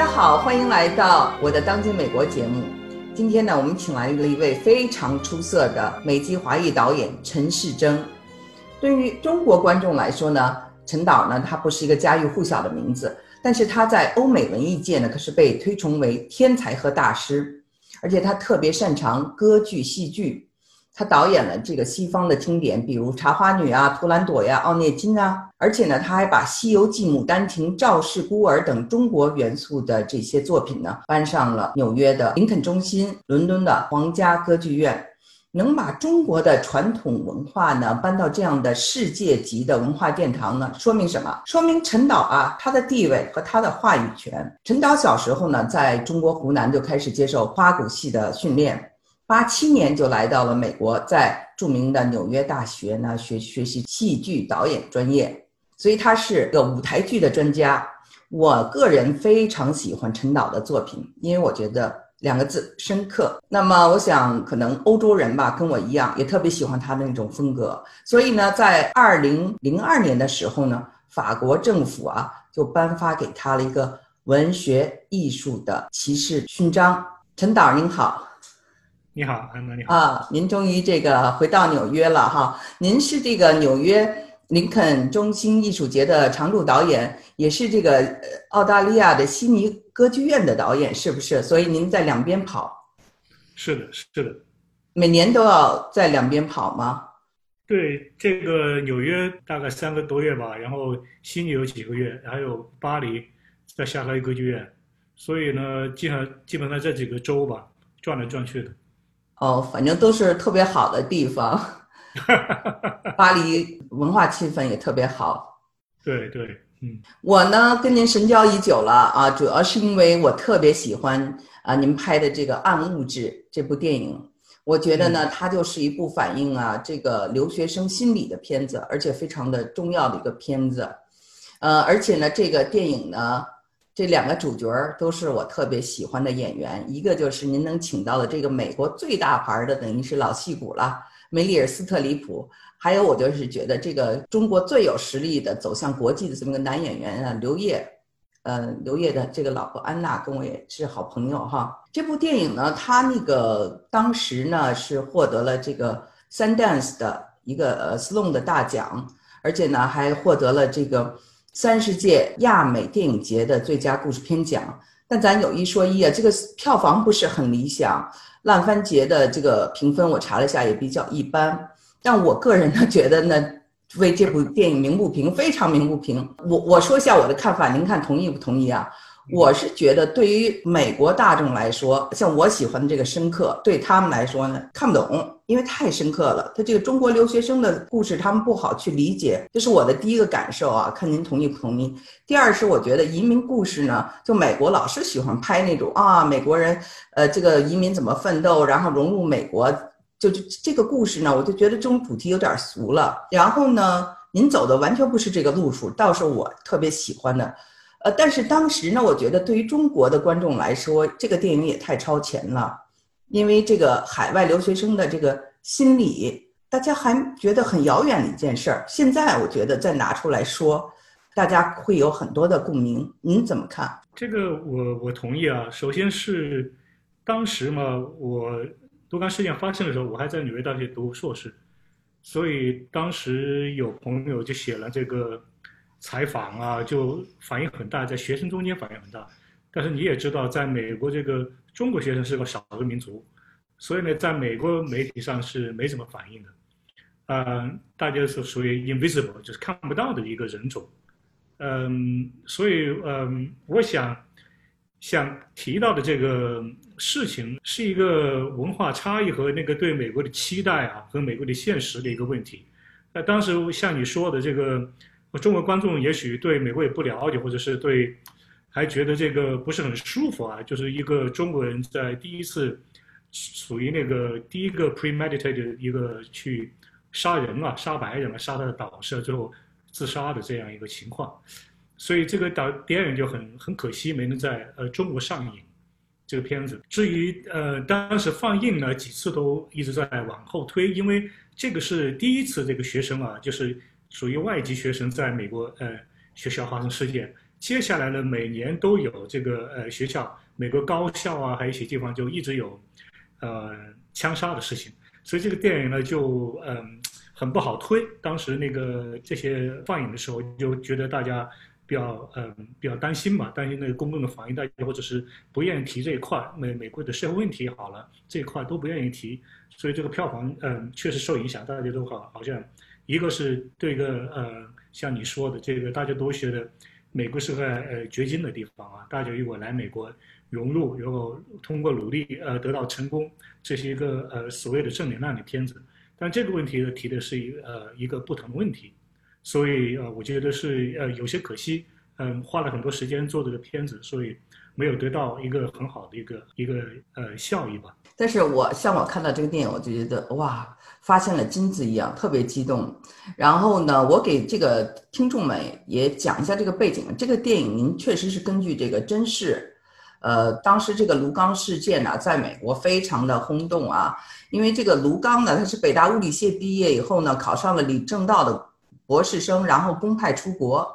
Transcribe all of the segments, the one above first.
大家好，欢迎来到我的《当今美国》节目。今天呢，我们请来了一位非常出色的美籍华裔导演陈世珍。对于中国观众来说呢，陈导呢，他不是一个家喻户晓的名字，但是他在欧美文艺界呢，可是被推崇为天才和大师，而且他特别擅长歌剧、戏剧。他导演了这个西方的经典，比如《茶花女》啊、《图兰朵》呀、《奥涅金》啊，而且呢，他还把《西游记》《牡丹亭》《赵氏孤儿》等中国元素的这些作品呢，搬上了纽约的林肯中心、伦敦的皇家歌剧院，能把中国的传统文化呢搬到这样的世界级的文化殿堂呢，说明什么？说明陈导啊，他的地位和他的话语权。陈导小时候呢，在中国湖南就开始接受花鼓戏的训练。八七年就来到了美国，在著名的纽约大学呢学学习戏剧导演专业，所以他是个舞台剧的专家。我个人非常喜欢陈导的作品，因为我觉得两个字深刻。那么我想，可能欧洲人吧，跟我一样，也特别喜欢他的那种风格。所以呢，在二零零二年的时候呢，法国政府啊就颁发给他了一个文学艺术的骑士勋章。陈导您好。你好，安娜，你好啊！您终于这个回到纽约了哈。您是这个纽约林肯中心艺术节的常驻导演，也是这个澳大利亚的悉尼歌剧院的导演，是不是？所以您在两边跑。是的，是的。每年都要在两边跑吗？对，这个纽约大概三个多月吧，然后悉尼有几个月，还有巴黎在夏威夷歌剧院，所以呢，基本上基本上这几个州吧，转来转去的。哦，反正都是特别好的地方，巴黎文化气氛也特别好。对对，嗯，我呢跟您神交已久了啊，主要是因为我特别喜欢啊您拍的这个《暗物质》这部电影，我觉得呢它就是一部反映啊这个留学生心理的片子，而且非常的重要的一个片子，呃，而且呢这个电影呢。这两个主角都是我特别喜欢的演员，一个就是您能请到的这个美国最大牌的，等于是老戏骨了，梅丽尔·斯特里普；还有我就是觉得这个中国最有实力的走向国际的这么个男演员啊，刘烨。呃，刘烨的这个老婆安娜跟我也是好朋友哈。这部电影呢，他那个当时呢是获得了这个 Sundance 的一个呃 Sloan 的大奖，而且呢还获得了这个。三十届亚美电影节的最佳故事片奖，但咱有一说一啊，这个票房不是很理想。烂番茄的这个评分我查了一下，也比较一般。但我个人呢，觉得呢，为这部电影鸣不平，非常鸣不平。我我说一下我的看法，您看同意不同意啊？我是觉得，对于美国大众来说，像我喜欢的这个深刻，对他们来说呢，看不懂，因为太深刻了。他这个中国留学生的故事，他们不好去理解，这是我的第一个感受啊。看您同意不同意？第二是，我觉得移民故事呢，就美国老是喜欢拍那种啊，美国人，呃，这个移民怎么奋斗，然后融入美国，就就这个故事呢，我就觉得这种主题有点俗了。然后呢，您走的完全不是这个路数，倒是我特别喜欢的。呃，但是当时呢，我觉得对于中国的观众来说，这个电影也太超前了，因为这个海外留学生的这个心理，大家还觉得很遥远的一件事儿。现在我觉得再拿出来说，大家会有很多的共鸣。您怎么看？这个我我同意啊。首先是当时嘛，我多干事件发生的时候，我还在纽约大学读硕士，所以当时有朋友就写了这个。采访啊，就反应很大，在学生中间反应很大。但是你也知道，在美国这个中国学生是个少数民族，所以呢，在美国媒体上是没什么反应的。嗯，大家是属于 invisible，就是看不到的一个人种。嗯，所以嗯，我想想提到的这个事情是一个文化差异和那个对美国的期待啊，和美国的现实的一个问题。那当时像你说的这个。中国观众也许对美国也不了解，或者是对，还觉得这个不是很舒服啊。就是一个中国人在第一次，属于那个第一个 premeditated 一个去杀人啊，杀白人啊，杀他的导师，最后自杀的这样一个情况。所以这个导电影就很很可惜没能在呃中国上映这个片子。至于呃当时放映呢，几次都一直在往后推，因为这个是第一次这个学生啊，就是。属于外籍学生在美国呃学校发生事件，接下来呢，每年都有这个呃学校，美国高校啊，还有一些地方就一直有，呃枪杀的事情，所以这个电影呢就嗯很不好推。当时那个这些放映的时候，就觉得大家比较嗯比较担心嘛，担心那个公共的反应，大家或者是不愿意提这一块，美美国的社会问题好了这一块都不愿意提，所以这个票房嗯确实受影响，大家都好好像一个是对个呃像你说的这个大家都觉得。美国是个呃掘金的地方啊，大家如果来美国融入，然后通过努力呃得到成功，这是一个呃所谓的正能量的片子。但这个问题呢提的是一呃一个不同的问题，所以呃我觉得是呃有些可惜，嗯花了很多时间做这个片子，所以没有得到一个很好的一个一个呃效益吧。但是我像我看到这个电影，我就觉得哇。发现了金子一样，特别激动。然后呢，我给这个听众们也讲一下这个背景。这个电影您确实是根据这个真事，呃，当时这个卢刚事件呢，在美国非常的轰动啊。因为这个卢刚呢，他是北大物理系毕业以后呢，考上了李政道的博士生，然后公派出国，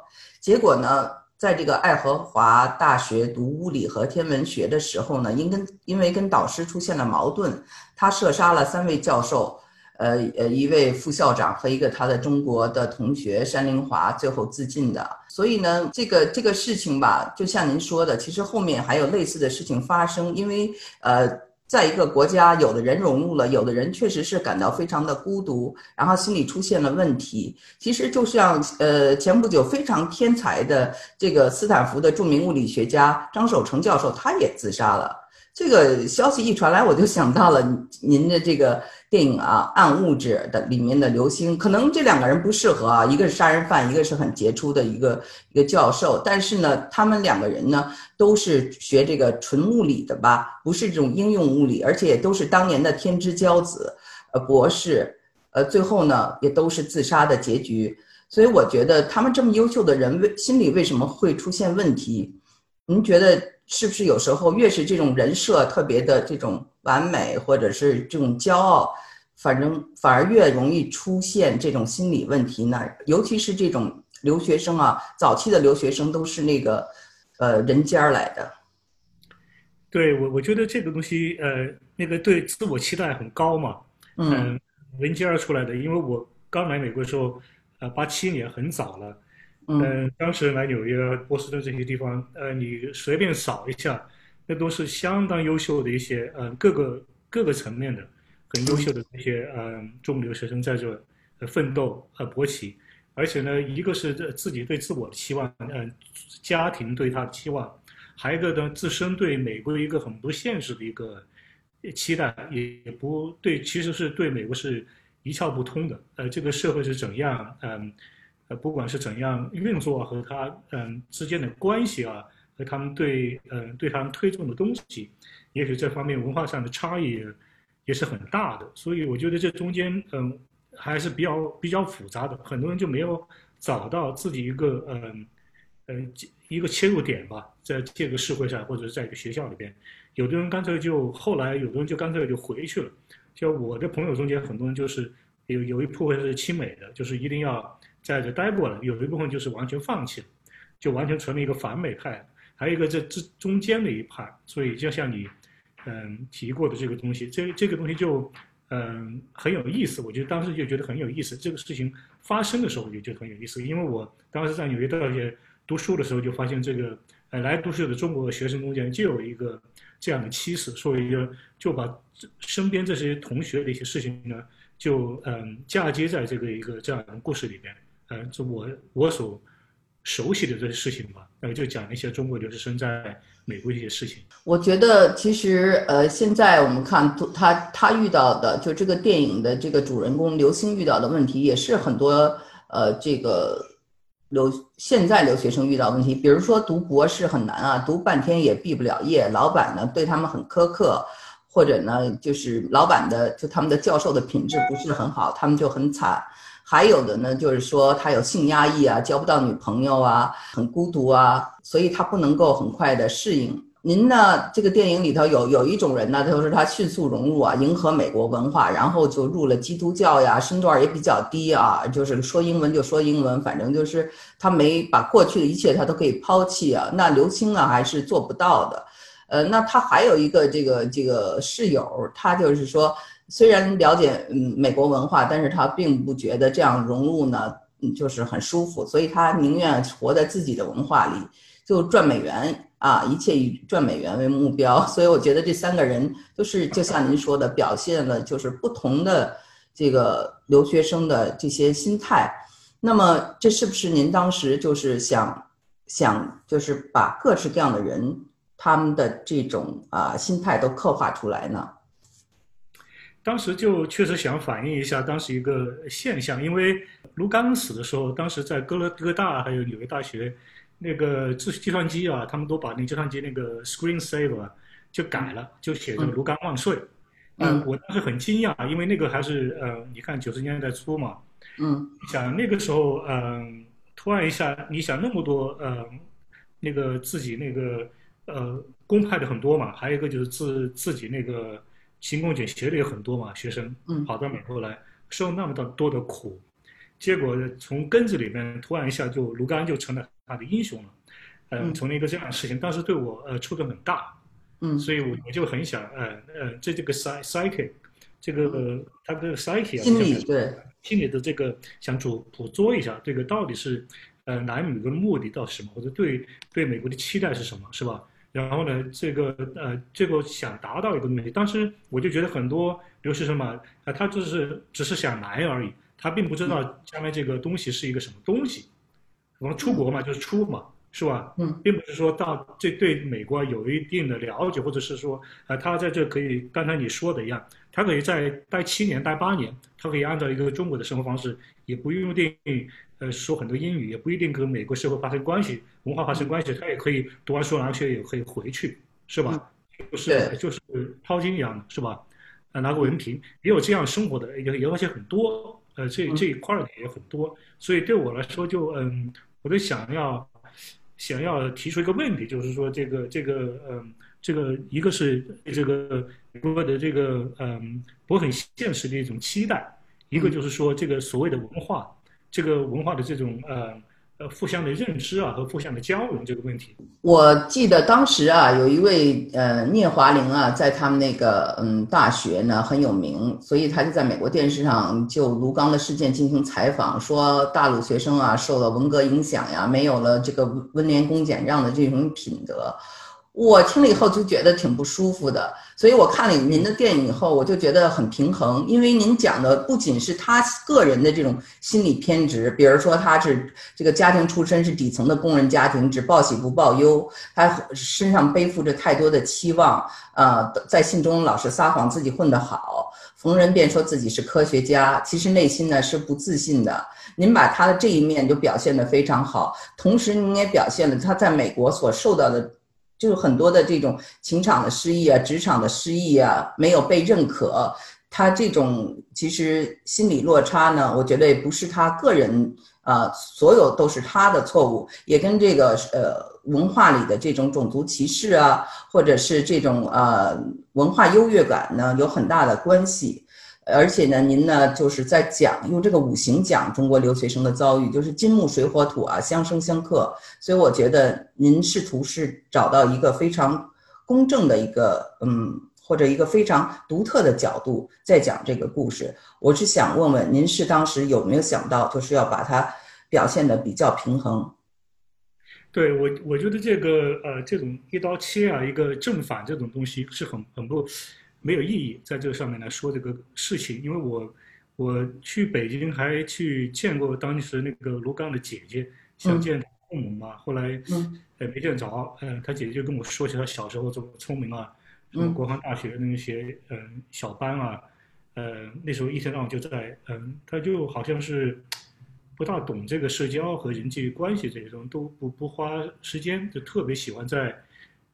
结果呢，在这个爱荷华大学读物理和天文学的时候呢，因跟因为跟导师出现了矛盾，他射杀了三位教授。呃呃，一位副校长和一个他的中国的同学山林华最后自尽的，所以呢，这个这个事情吧，就像您说的，其实后面还有类似的事情发生，因为呃，在一个国家，有的人融入了，有的人确实是感到非常的孤独，然后心理出现了问题。其实就像呃，前不久非常天才的这个斯坦福的著名物理学家张守成教授，他也自杀了。这个消息一传来，我就想到了您的这个电影啊，《暗物质》的里面的刘星，可能这两个人不适合啊，一个是杀人犯，一个是很杰出的一个一个教授，但是呢，他们两个人呢都是学这个纯物理的吧，不是这种应用物理，而且都是当年的天之骄子，呃，博士，呃，最后呢也都是自杀的结局，所以我觉得他们这么优秀的人，为心理为什么会出现问题？您觉得？是不是有时候越是这种人设特别的这种完美，或者是这种骄傲，反正反而越容易出现这种心理问题呢？尤其是这种留学生啊，早期的留学生都是那个，呃，人尖儿来的。对我，我觉得这个东西，呃，那个对自我期待很高嘛，嗯，人尖儿出来的。因为我刚来美国的时候，呃，八七年很早了。嗯，当时来纽约、波士顿这些地方，呃，你随便扫一下，那都是相当优秀的一些，嗯，各个各个层面的很优秀的这些，嗯，中留学生在这奋斗和勃起，而且呢，一个是自己对自我的期望，嗯，家庭对他的期望，还有一个呢，自身对美国一个很不现实的一个期待，也也不对，其实是对美国是一窍不通的，呃，这个社会是怎样，嗯。呃，不管是怎样运作和他嗯之间的关系啊，和他们对嗯对他们推崇的东西，也许这方面文化上的差异也是很大的。所以我觉得这中间嗯还是比较比较复杂的，很多人就没有找到自己一个嗯嗯一个切入点吧，在这个社会上或者在一个学校里边，有的人干脆就后来有的人就干脆就回去了。就我的朋友中间很多人就是有有一部分是亲美的，就是一定要。在这待过了，有一部分就是完全放弃了，就完全成了一个反美派；还有一个这这中间的一派。所以就像你，嗯提过的这个东西，这这个东西就嗯很有意思。我觉得当时就觉得很有意思。这个事情发生的时候，我就觉得很有意思，因为我当时在纽约大学读书的时候，就发现这个呃来读书的中国学生中间就有一个这样的趋势，所以就就把身边这些同学的一些事情呢，就嗯嫁接在这个一个这样的故事里边。呃，就我我所熟悉的这些事情吧，呃，就讲一些中国留学生在美国的一些事情。我觉得其实呃，现在我们看他他遇到的，就这个电影的这个主人公刘星遇到的问题，也是很多呃这个留现在留学生遇到问题。比如说读博士很难啊，读半天也毕不了业，老板呢对他们很苛刻，或者呢就是老板的就他们的教授的品质不是很好，他们就很惨。还有的呢，就是说他有性压抑啊，交不到女朋友啊，很孤独啊，所以他不能够很快的适应。您呢？这个电影里头有有一种人呢，就是他迅速融入啊，迎合美国文化，然后就入了基督教呀，身段也比较低啊，就是说英文就说英文，反正就是他没把过去的一切他都可以抛弃啊。那刘青呢，还是做不到的。呃，那他还有一个这个这个室友，他就是说，虽然了解嗯美国文化，但是他并不觉得这样融入呢，嗯，就是很舒服，所以他宁愿活在自己的文化里，就赚美元。啊，一切以赚美元为目标，所以我觉得这三个人都是就像您说的，表现了就是不同的这个留学生的这些心态。那么，这是不是您当时就是想想就是把各式各样的人他们的这种啊心态都刻画出来呢？当时就确实想反映一下当时一个现象，因为卢刚死的时候，当时在哥伦哥大还有纽约大学。那个计计算机啊，他们都把那计算机那个 screen saver 就改了，就写着“卢刚万岁”。嗯，我当时很惊讶，因为那个还是呃，你看九十年代初嘛。嗯。想那个时候，嗯，突然一下，你想那么多呃，那个自己那个呃公派的很多嘛，还有一个就是自自己那个勤工俭学的也很多嘛，学生跑到美国来受那么多多的苦，结果从根子里面突然一下就卢刚就成了。他的英雄了，嗯，从一个这样的事情，当时对我呃触动很大，嗯，所以我我就很想，呃呃，这这个 psyche，这个他的 psyche 啊，心理对。心理的这个想捕捕捉一下，这个到底是呃来美国的目的到什么，或者对对美国的期待是什么，是吧？然后呢，这个呃这个想达到一个东西，当时我就觉得很多留学生嘛，啊，他就是只是想来而已，他并不知道将来这个东西是一个什么东西。我们出国嘛，就是出嘛，是吧？嗯，并不是说到这对美国有一定的了解，或者是说，呃，他在这可以，刚才你说的一样，他可以在待七年、待八年，他可以按照一个中国的生活方式，也不用定，呃，说很多英语，也不一定跟美国社会发生关系、文化发生关系，他也可以读完书然后也可以回去，是吧？就是就是淘金一样的，是吧？啊，拿个文凭，也有这样生活的，也也而且很多，呃，这这一块的也很多，所以对我来说就嗯。我就想要，想要提出一个问题，就是说这个这个嗯，这个一个是这个美国的这个嗯，我很现实的一种期待，一个就是说这个所谓的文化，这个文化的这种呃。呃，互相的认知啊，和互相的交融这个问题，我记得当时啊，有一位呃聂华苓啊，在他们那个嗯大学呢很有名，所以他就在美国电视上就卢刚的事件进行采访，说大陆学生啊受了文革影响呀，没有了这个温良恭俭让的这种品德。我听了以后就觉得挺不舒服的，所以我看了您的电影以后，我就觉得很平衡，因为您讲的不仅是他个人的这种心理偏执，比如说他是这个家庭出身是底层的工人家庭，只报喜不报忧，他身上背负着太多的期望，呃，在信中老是撒谎自己混得好，逢人便说自己是科学家，其实内心呢是不自信的。您把他的这一面就表现得非常好，同时您也表现了他在美国所受到的。就是很多的这种情场的失意啊，职场的失意啊，没有被认可，他这种其实心理落差呢，我觉得也不是他个人啊，所有都是他的错误，也跟这个呃文化里的这种种族歧视啊，或者是这种呃文化优越感呢，有很大的关系。而且呢，您呢就是在讲用这个五行讲中国留学生的遭遇，就是金木水火土啊相生相克，所以我觉得您试图是找到一个非常公正的一个嗯，或者一个非常独特的角度在讲这个故事。我是想问问您是当时有没有想到，就是要把它表现的比较平衡？对我，我觉得这个呃这种一刀切啊，一个正反这种东西是很很不。没有意义在这个上面来说这个事情，因为我我去北京还去见过当时那个卢刚的姐姐，想见父母嘛，后来呃没见着，嗯，他姐姐就跟我说起他小时候怎么聪明啊，什么国防大学那些嗯小班啊，呃那时候一天到晚就在嗯，他就好像是不大懂这个社交和人际关系这些东西，都不不花时间，就特别喜欢在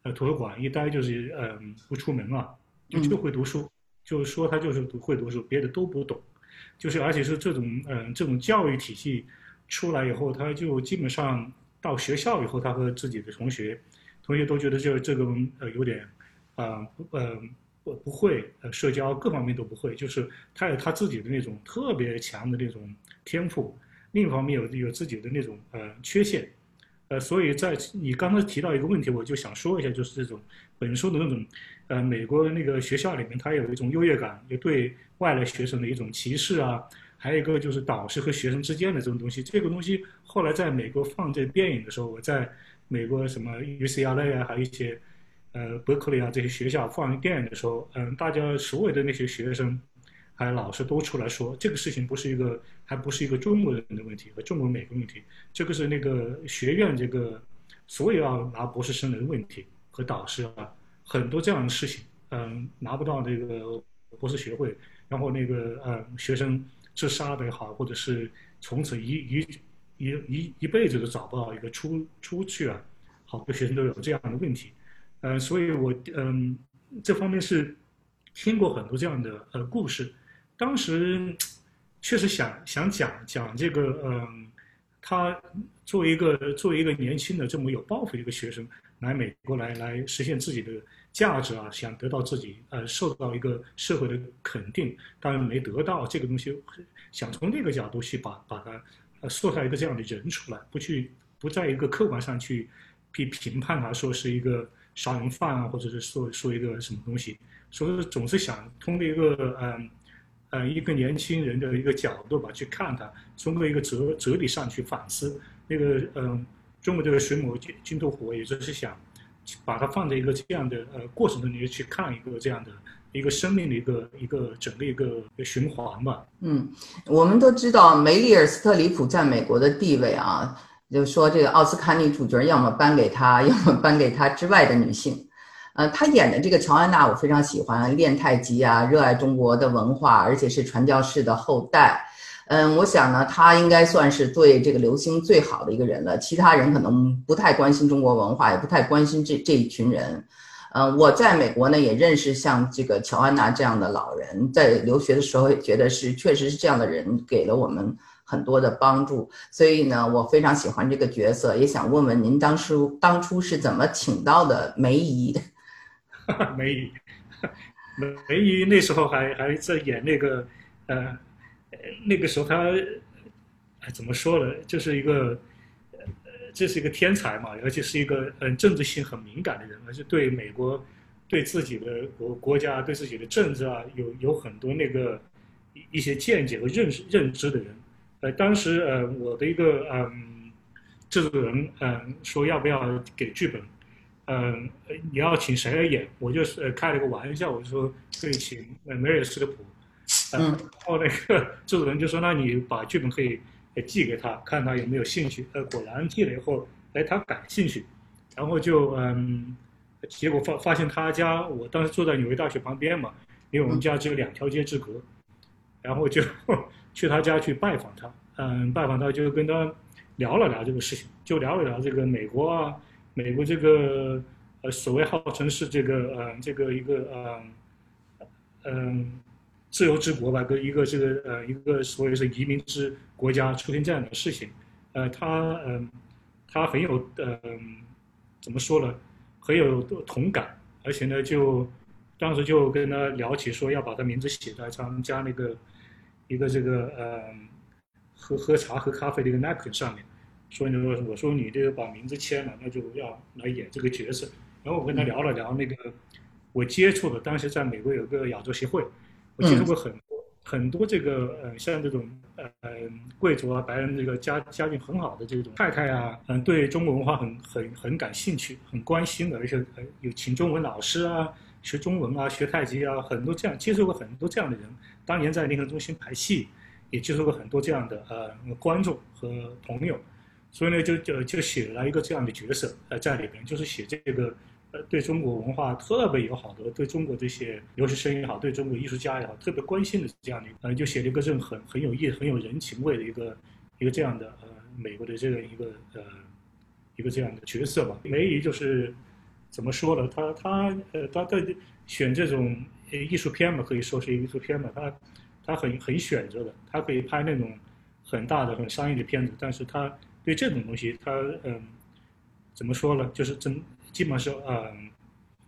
呃图书馆一待就是嗯不出门啊。就就会读书，就是说他就是读会读书，别的都不懂，就是而且是这种嗯这种教育体系出来以后，他就基本上到学校以后，他和自己的同学同学都觉得这这个呃有点，啊不呃不不会呃社交各方面都不会，就是他有他自己的那种特别强的那种天赋，另一方面有有自己的那种呃缺陷，呃所以在你刚才提到一个问题，我就想说一下，就是这种本书的那种，呃美国那个学校里面，它有一种优越感，也对外来学生的一种歧视啊。还有一个就是导师和学生之间的这种东西，这个东西后来在美国放这电影的时候，我在美国什么 UCLA 啊，还有一些呃伯克利啊这些学校放电影的时候，嗯，大家所有的那些学生还老师都出来说，这个事情不是一个，还不是一个中国人的问题和中国美国问题，这个是那个学院这个所有要拿博士生的问题和导师啊，很多这样的事情，嗯，拿不到这个博士学位，然后那个呃学生。自杀的也好，或者是从此一一一一一辈子都找不到一个出出去啊，好多学生都有这样的问题，呃，所以我嗯这方面是听过很多这样的呃故事，当时确实想想讲讲这个嗯，他作为一个作为一个年轻的这么有抱负的一个学生来美国来来实现自己的。价值啊，想得到自己呃受到一个社会的肯定，当然没得到这个东西，想从那个角度去把把它呃塑造一个这样的人出来，不去不在一个客观上去去评判他说是一个杀人犯啊，或者是说说一个什么东西，所以总是想通过一个嗯呃一个年轻人的一个角度吧去看他，通过一个哲哲理上去反思那个嗯中国这个水母金金斗火，也就是想。把它放在一个这样的呃过程中，你去看一个这样的一个生命的一个一个整个一个循环吧。嗯，我们都知道梅丽尔·斯特里普在美国的地位啊，就说这个奥斯卡女主角要么颁给她，要么颁给她之外的女性。呃，他演的这个乔安娜我非常喜欢，练太极啊，热爱中国的文化，而且是传教士的后代。嗯，我想呢，他应该算是对这个刘星最好的一个人了。其他人可能不太关心中国文化，也不太关心这这一群人。嗯，我在美国呢也认识像这个乔安娜这样的老人，在留学的时候也觉得是确实是这样的人给了我们很多的帮助。所以呢，我非常喜欢这个角色，也想问问您当初当初是怎么请到的梅姨？梅姨，梅 梅姨那时候还还在演那个呃。那个时候他，怎么说呢？就是一个，呃，这是一个天才嘛，而且是一个嗯政治性很敏感的人，而且对美国，对自己的国国家，对自己的政治啊，有有很多那个一些见解和认识认知的人。呃，当时呃，我的一个嗯制作人嗯说要不要给剧本，嗯，你要请谁来演？我就是开了个玩笑，我就说可以请梅尔斯特普。嗯，然后那个制作人就说：“那你把剧本可以寄给他，看他有没有兴趣。”呃，果然寄了以后，哎，他感兴趣，然后就嗯，结果发发现他家，我当时住在纽约大学旁边嘛，因为我们家只有两条街之隔，然后就去他家去拜访他，嗯，拜访他就跟他聊了聊这个事情，就聊了聊这个美国啊，美国这个呃所谓号称是这个呃这个一个呃嗯。自由之国吧，跟一个这个呃一个所谓是移民之国家出现这样的事情，呃，他嗯，他很有呃怎么说呢，很有同感，而且呢，就当时就跟他聊起说要把他名字写在他们家那个一个这个呃喝喝茶喝咖啡的一个 napkin 上面，所以呢，我说你这个把名字签了，那就要来演这个角色。然后我跟他聊了聊那个我接触的，当时在美国有个亚洲协会。我接触过很多很多这个呃，像这种呃贵族啊、白人这个家家境很好的这种太太啊，嗯，对中国文化很很很感兴趣、很关心的，而且有请中文老师啊，学中文啊、学太极啊，很多这样接触过很多这样的人。当年在联合中心排戏，也接触过很多这样的呃观众和朋友，所以呢，就就就写了一个这样的角色呃在里边，就是写这个。呃，对中国文化特别友好的，对中国这些留学生也好，对中国艺术家也好，特别关心的这样的，呃，就写了一个这种很很有意、很有人情味的一个一个这样的呃美国的这样一个呃一个这样的角色吧。梅姨就是怎么说呢？他他呃他在选这种艺术片嘛，可以说是一个艺术片嘛。他他很很选择的，他可以拍那种很大的、很商业的片子，但是他对这种东西，他嗯。怎么说呢？就是真基本上是嗯，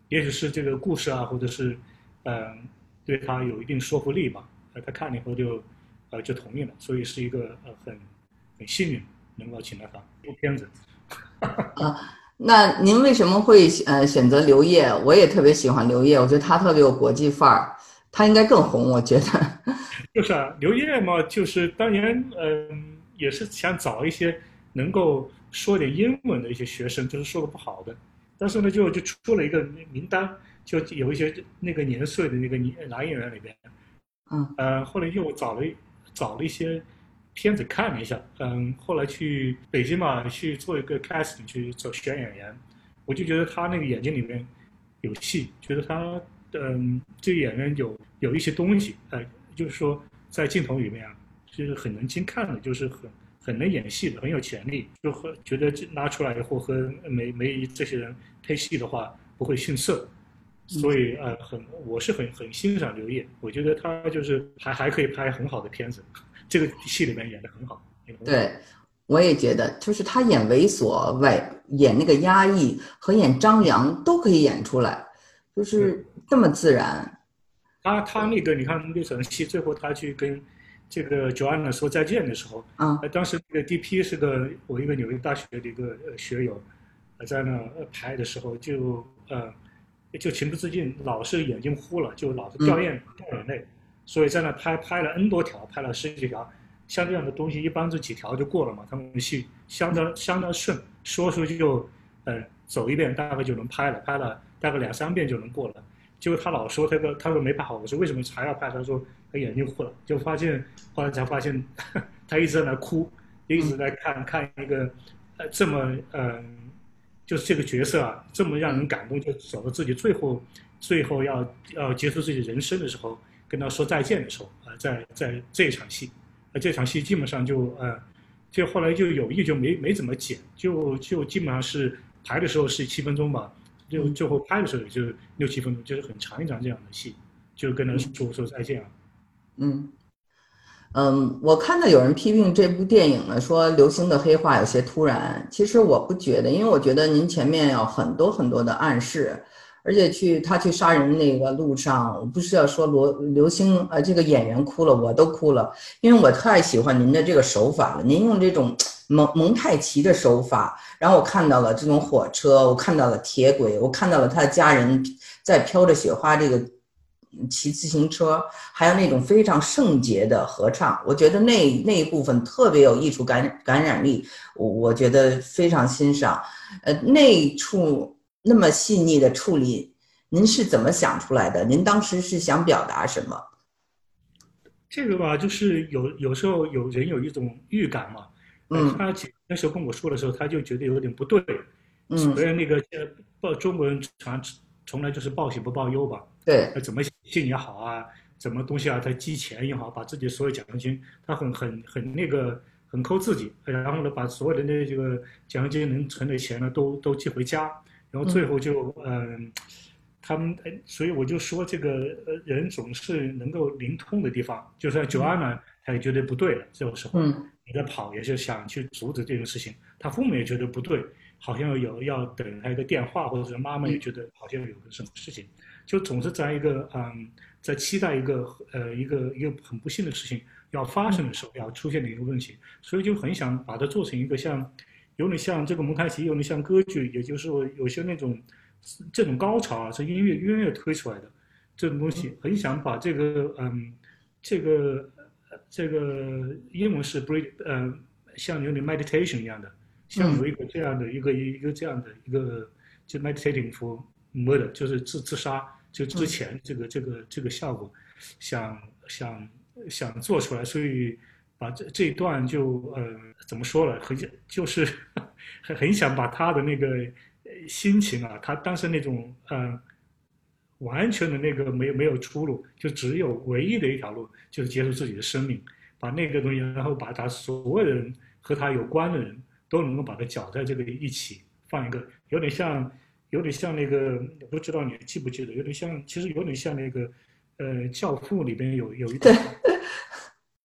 也许是这个故事啊，或者是嗯，对他有一定说服力吧。呃，他看了以后就呃就同意了，所以是一个呃很很幸运能够请到他这部片子。啊，那您为什么会呃选择刘烨？我也特别喜欢刘烨，我觉得他特别有国际范儿，他应该更红，我觉得。就是啊，刘烨嘛，就是当年嗯也是想找一些能够说点英文的一些学生，就是说的不好的，但是呢就就出了一个名单，就有一些那个年岁的那个男演员里边，嗯。呃后来又找了找了一些。片子看了一下，嗯，后来去北京嘛，去做一个 casting 去做选演员，我就觉得他那个眼睛里面有戏，觉得他嗯，这个演员有有一些东西，哎，就是说在镜头里面啊，就是很能精看的，就是很很能演戏的，很有潜力，就和觉得拉出来以后和梅梅这些人配戏的话不会逊色，所以呃，很我是很很欣赏刘烨，我觉得他就是还还可以拍很好的片子。这个戏里面演的很好，对，我也觉得，就是他演猥琐、外演那个压抑和演张扬都可以演出来，就是这么自然。他他那个，你看那场戏，最后他去跟这个 Joanna 说再见的时候，啊，当时那个 DP 是个我一个纽约大学的一个学友，在那拍的时候就呃就情不自禁，老是眼睛糊了，就老是掉眼掉眼泪。所以在那拍拍了 N 多条，拍了十几条，像这样的东西一般这几条就过了嘛。他们戏相当相当顺，说出去就，呃，走一遍大概就能拍了，拍了大概两三遍就能过了。结果他老说他个他说没拍好，我说为什么还要拍？他说他眼睛糊了，就发现后来才发现 他一直在那哭，一直在看看一个呃这么嗯，就是这个角色啊这么让人感动，就走到自己最后最后要要结束自己人生的时候。跟他说再见的时候，啊，在在这一场戏，啊，这场戏基本上就呃，就后来就有意就没没怎么剪，就就基本上是排的时候是七分钟吧，就最后拍的时候也就六七分钟，就是很长一场这样的戏，就跟他说说再见啊。嗯嗯，我看到有人批评这部电影呢，说刘星的黑化有些突然，其实我不觉得，因为我觉得您前面有很多很多的暗示。而且去他去杀人那个路上，我不是要说罗刘星呃这个演员哭了，我都哭了，因为我太喜欢您的这个手法了。您用这种蒙蒙太奇的手法，然后我看到了这种火车，我看到了铁轨，我看到了他的家人在飘着雪花这个骑自行车，还有那种非常圣洁的合唱，我觉得那那一部分特别有艺术感感染力，我我觉得非常欣赏。呃，那处。那么细腻的处理，您是怎么想出来的？您当时是想表达什么？这个吧，就是有有时候有人有一种预感嘛。嗯。他那时候跟我说的时候，他就觉得有点不对。嗯。所以那个呃，报中国人常从来就是报喜不报忧吧。对。怎么信也好啊，什么东西啊，他积钱也好，把自己所有奖学金，他很很很那个很抠自己，然后呢，把所有的那这个奖学金能存的钱呢，都都寄回家。然后最后就嗯，他们所以我就说这个呃人总是能够灵通的地方，就算九安呢，他也觉得不对了。这个时候你在跑，也是想去阻止这个事情。他父母也觉得不对，好像有要等他一个电话，或者是妈妈也觉得好像有个什么事情，就总是在一个嗯，在期待一个呃一个一个很不幸的事情要发生的时候，要出现的一个问题，所以就很想把它做成一个像。有点像这个蒙太奇，有点像歌剧，也就是说有些那种这种高潮啊，是音乐音乐推出来的这种东西，很想把这个嗯，这个这个英文是 breathe，嗯，像有点 meditation 一样的，像有一个这样的一个一个这样的一个就 meditating for murder，就是自自杀就之前这个这个这个效果，想想想做出来，所以。把这这一段就呃怎么说了，很就是 很很想把他的那个心情啊，他当时那种呃完全的那个没有没有出路，就只有唯一的一条路，就是结束自己的生命，把那个东西，然后把他所有的人和他有关的人都能够把它搅在这个一起放一个，有点像有点像那个不知道你记不记得，有点像其实有点像那个呃教父里边有有一段。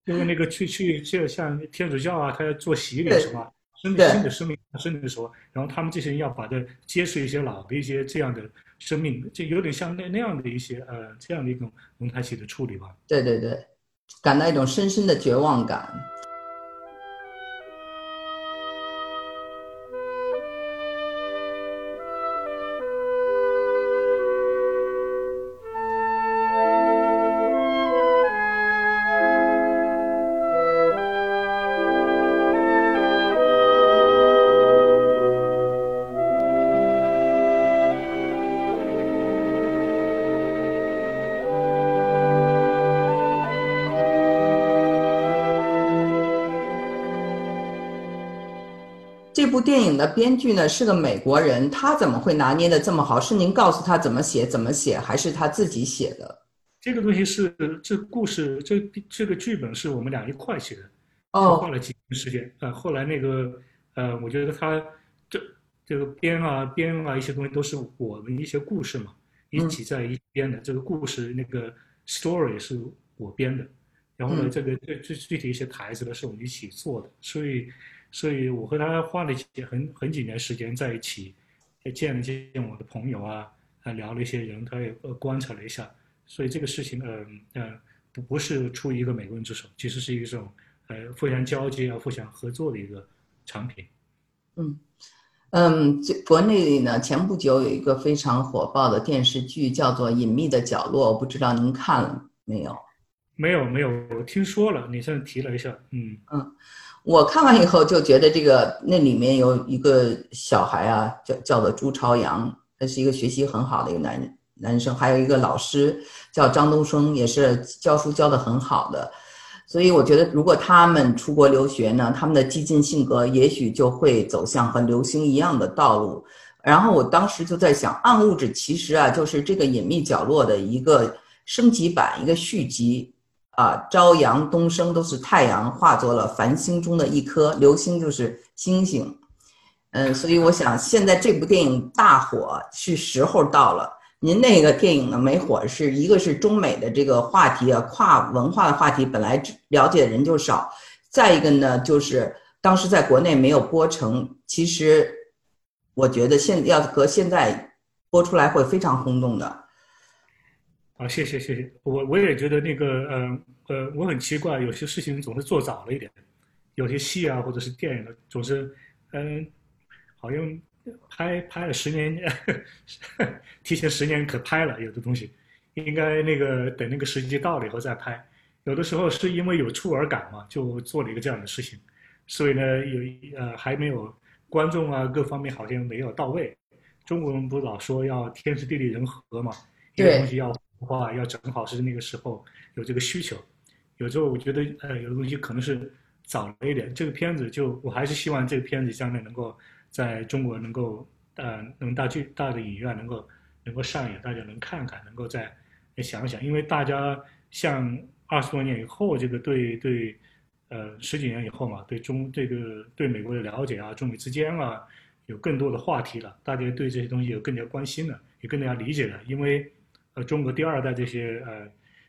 就是那个去去就像天主教啊，他要做洗礼什么，生命新的生命生的时候，然后他们这些人要把它揭示一些老的一些这样的生命，就有点像那那样的一些呃这样的一种蒙太奇的处理吧。对对对，感到一种深深的绝望感。这部电影的编剧呢是个美国人，他怎么会拿捏的这么好？是您告诉他怎么写怎么写，还是他自己写的？这个东西是这故事，这这个剧本是我们俩一块写的，哦，花了几年时间。呃，后来那个呃，我觉得他这这个编啊编啊一些东西都是我们一些故事嘛，一起在一编的。这个故事那个 story 是我编的，然后呢，这个这这具体一些台词呢是我们一起做的，所以。所以我和他花了几很很几年时间在一起，也见了见我的朋友啊，还聊了一些人，他也呃观察了一下。所以这个事情，呃呃，不不是出于一个美国人之手，其实是一种呃互相交接啊、互相合作的一个产品。嗯嗯，这国内呢，前不久有一个非常火爆的电视剧叫做《隐秘的角落》，我不知道您看了没有？没有没有，我听说了，你现在提了一下，嗯嗯。我看完以后就觉得这个那里面有一个小孩啊，叫叫做朱朝阳，他是一个学习很好的一个男男生，还有一个老师叫张东升，也是教书教的很好的。所以我觉得，如果他们出国留学呢，他们的激进性格也许就会走向和流星一样的道路。然后我当时就在想，《暗物质》其实啊，就是这个隐秘角落的一个升级版，一个续集。啊，朝阳东升都是太阳化作了繁星中的一颗流星，就是星星。嗯，所以我想现在这部电影大火是时候到了。您那个电影呢没火，是一个是中美的这个话题啊，跨文化的话题本来了解的人就少，再一个呢就是当时在国内没有播成。其实我觉得现要和现在播出来会非常轰动的。啊，谢谢谢谢，我我也觉得那个，呃呃，我很奇怪，有些事情总是做早了一点，有些戏啊或者是电影的总是，嗯，好像拍拍了十年，提前十年可拍了，有的东西。应该那个等那个时机到了以后再拍，有的时候是因为有触耳感嘛，就做了一个这样的事情，所以呢有呃还没有观众啊各方面好像没有到位，中国人不老说要天时地利人和嘛，一个东西要。话要正好是那个时候有这个需求，有时候我觉得呃有的东西可能是早了一点。这个片子就我还是希望这个片子将来能够在中国能够呃能大剧大的影院能够能够上演，大家能看看，能够再想想。因为大家像二十多年以后，这个对对呃十几年以后嘛，对中这个对美国的了解啊，中美之间啊有更多的话题了，大家对这些东西有更加关心了，也更加理解了，因为。中国第二代这些呃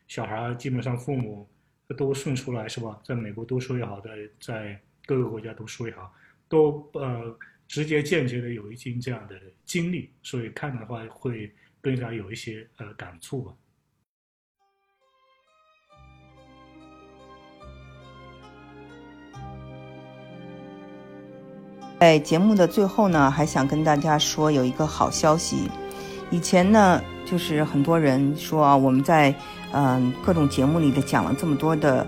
小孩基本上父母都顺出来是吧？在美国读书也好，在在各个国家读书也好，都呃直接间接的有一经这样的经历，所以看的话会更加有一些呃感触吧。在节目的最后呢，还想跟大家说有一个好消息，以前呢。就是很多人说啊，我们在嗯各种节目里的讲了这么多的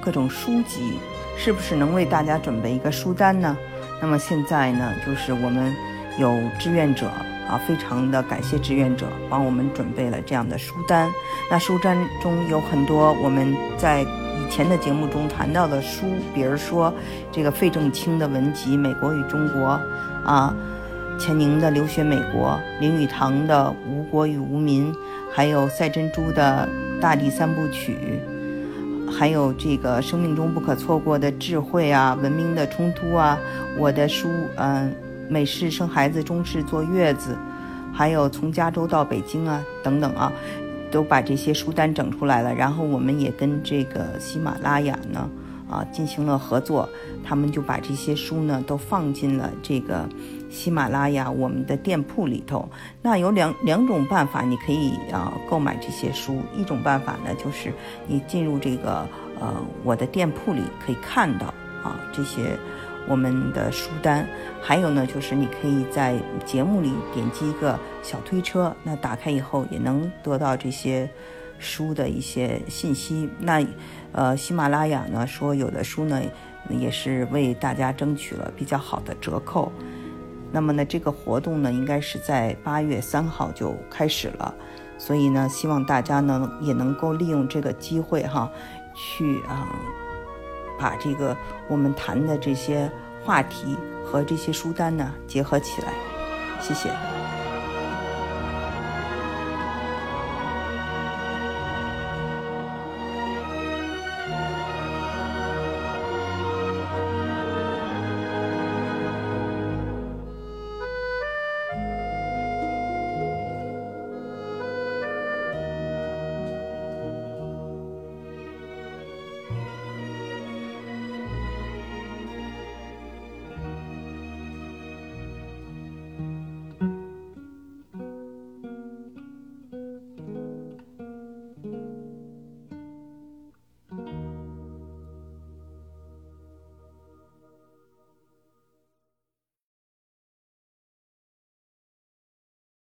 各种书籍，是不是能为大家准备一个书单呢？那么现在呢，就是我们有志愿者啊，非常的感谢志愿者帮我们准备了这样的书单。那书单中有很多我们在以前的节目中谈到的书，比如说这个费正清的文集《美国与中国》啊。钱宁的留学美国，林语堂的《无国与无民》，还有赛珍珠的《大地三部曲》，还有这个生命中不可错过的智慧啊，文明的冲突啊，我的书，嗯，美式生孩子，中式坐月子，还有从加州到北京啊，等等啊，都把这些书单整出来了。然后我们也跟这个喜马拉雅呢，啊进行了合作，他们就把这些书呢都放进了这个喜马拉雅我们的店铺里头。那有两两种办法，你可以啊购买这些书。一种办法呢，就是你进入这个呃我的店铺里可以看到啊这些我们的书单。还有呢，就是你可以在节目里点击一个小推车，那打开以后也能得到这些书的一些信息。那呃，喜马拉雅呢说有的书呢也是为大家争取了比较好的折扣。那么呢，这个活动呢应该是在八月三号就开始了，所以呢，希望大家呢也能够利用这个机会哈，去啊把这个我们谈的这些话题。和这些书单呢结合起来，谢谢。